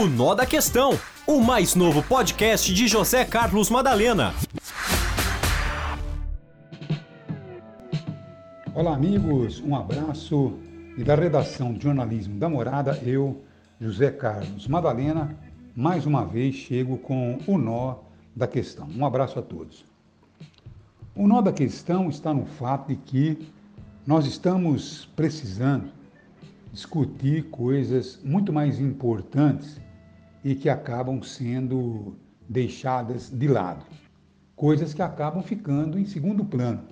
O Nó da Questão, o mais novo podcast de José Carlos Madalena. Olá, amigos, um abraço. E da redação de jornalismo da Morada, eu, José Carlos Madalena, mais uma vez chego com o nó da questão. Um abraço a todos. O nó da questão está no fato de que nós estamos precisando discutir coisas muito mais importantes e que acabam sendo deixadas de lado. Coisas que acabam ficando em segundo plano.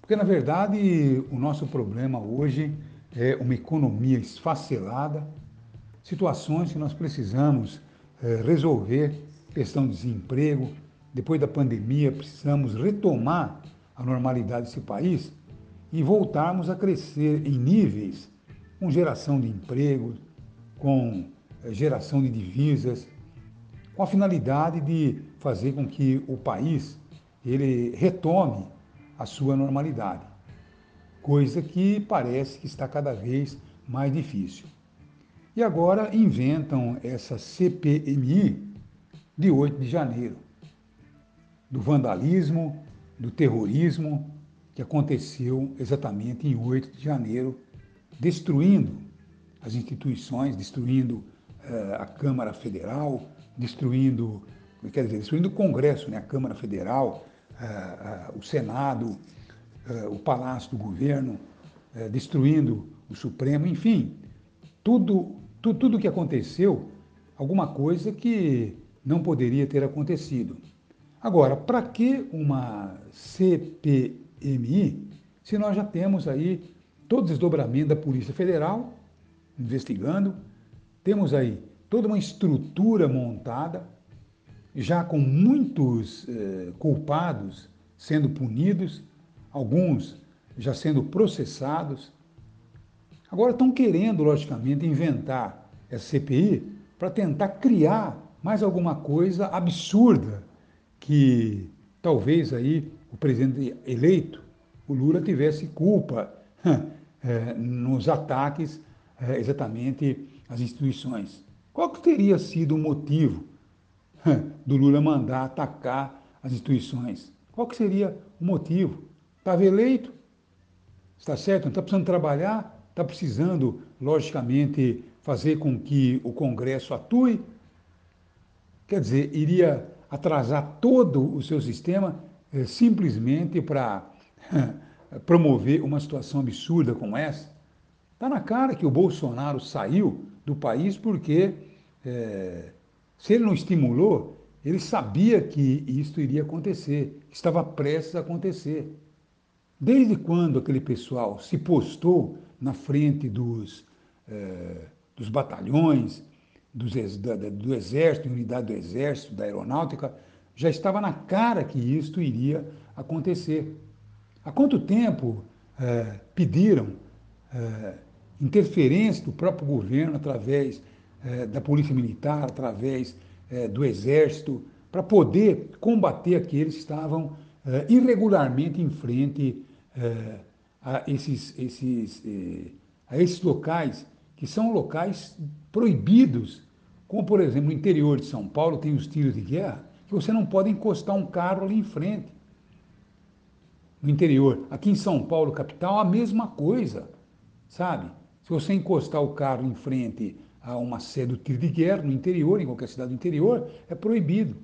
Porque, na verdade, o nosso problema hoje é uma economia esfacelada, situações que nós precisamos é, resolver, questão de desemprego, depois da pandemia precisamos retomar a normalidade desse país e voltarmos a crescer em níveis com geração de emprego, com geração de divisas, com a finalidade de fazer com que o país ele retome a sua normalidade, coisa que parece que está cada vez mais difícil. E agora inventam essa CPMI de 8 de janeiro, do vandalismo, do terrorismo que aconteceu exatamente em 8 de janeiro, destruindo as instituições, destruindo a Câmara Federal, destruindo, quer dizer, destruindo o Congresso, né, a Câmara Federal, uh, uh, o Senado, o Palácio do Governo, destruindo o Supremo, enfim, tudo, tudo, tudo que aconteceu, alguma coisa que não poderia ter acontecido. Agora, para que uma CPMI, se nós já temos aí todo o desdobramento da Polícia Federal investigando, temos aí toda uma estrutura montada, já com muitos eh, culpados sendo punidos, alguns já sendo processados. Agora estão querendo, logicamente, inventar essa CPI para tentar criar mais alguma coisa absurda que talvez aí o presidente eleito, o Lula, tivesse culpa é, nos ataques é, exatamente às instituições. Qual que teria sido o motivo do Lula mandar atacar as instituições? Qual que seria o motivo? Estava eleito? Está certo? Não está precisando trabalhar? Está precisando, logicamente, fazer com que o Congresso atue? Quer dizer, iria atrasar todo o seu sistema eh, simplesmente para promover uma situação absurda como essa? Está na cara que o Bolsonaro saiu do país porque, eh, se ele não estimulou, ele sabia que isso iria acontecer, estava prestes a acontecer. Desde quando aquele pessoal se postou na frente dos, eh, dos batalhões, dos, da, do Exército, unidade do Exército, da Aeronáutica, já estava na cara que isto iria acontecer. Há quanto tempo é, pediram é, interferência do próprio governo através é, da Polícia Militar, através é, do Exército, para poder combater aqueles que estavam é, irregularmente em frente é, a, esses, esses, a esses locais que são locais proibidos, como por exemplo no interior de São Paulo tem os tiros de guerra, que você não pode encostar um carro ali em frente. No interior, aqui em São Paulo, capital, a mesma coisa, sabe? Se você encostar o carro em frente a uma sede do tiro de guerra, no interior, em qualquer cidade do interior, é proibido.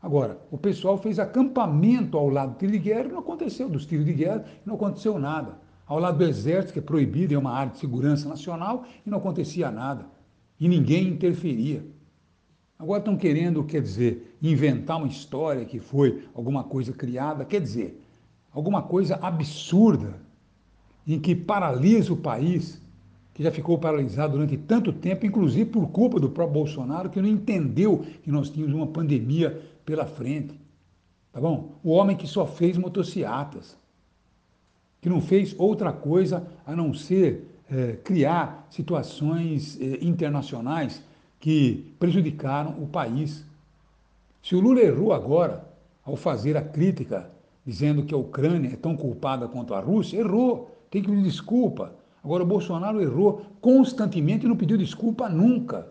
Agora, o pessoal fez acampamento ao lado do tiro de guerra e não aconteceu, dos tiros de guerra, não aconteceu nada ao lado do Exército, que é proibido, é uma área de segurança nacional, e não acontecia nada. E ninguém interferia. Agora estão querendo, quer dizer, inventar uma história que foi alguma coisa criada, quer dizer, alguma coisa absurda, em que paralisa o país, que já ficou paralisado durante tanto tempo, inclusive por culpa do próprio Bolsonaro, que não entendeu que nós tínhamos uma pandemia pela frente. Tá bom? O homem que só fez motocicletas que não fez outra coisa a não ser é, criar situações é, internacionais que prejudicaram o país. Se o Lula errou agora ao fazer a crítica dizendo que a Ucrânia é tão culpada quanto a Rússia, errou, tem que pedir desculpa. Agora, o Bolsonaro errou constantemente e não pediu desculpa nunca.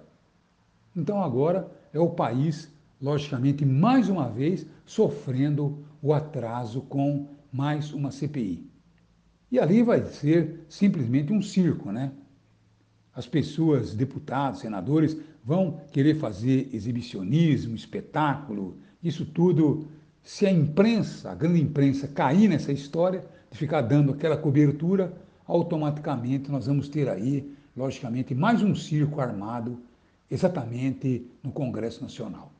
Então agora é o país, logicamente, mais uma vez sofrendo o atraso com mais uma CPI. E ali vai ser simplesmente um circo, né? As pessoas, deputados, senadores, vão querer fazer exibicionismo, espetáculo, isso tudo. Se a imprensa, a grande imprensa, cair nessa história de ficar dando aquela cobertura, automaticamente nós vamos ter aí, logicamente, mais um circo armado exatamente no Congresso Nacional.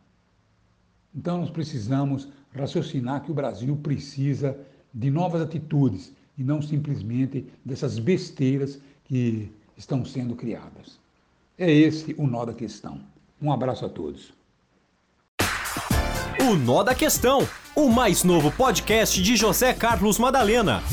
Então nós precisamos raciocinar que o Brasil precisa de novas atitudes e não simplesmente dessas besteiras que estão sendo criadas. É esse o nó da questão. Um abraço a todos. O Nó da Questão, o mais novo podcast de José Carlos Madalena.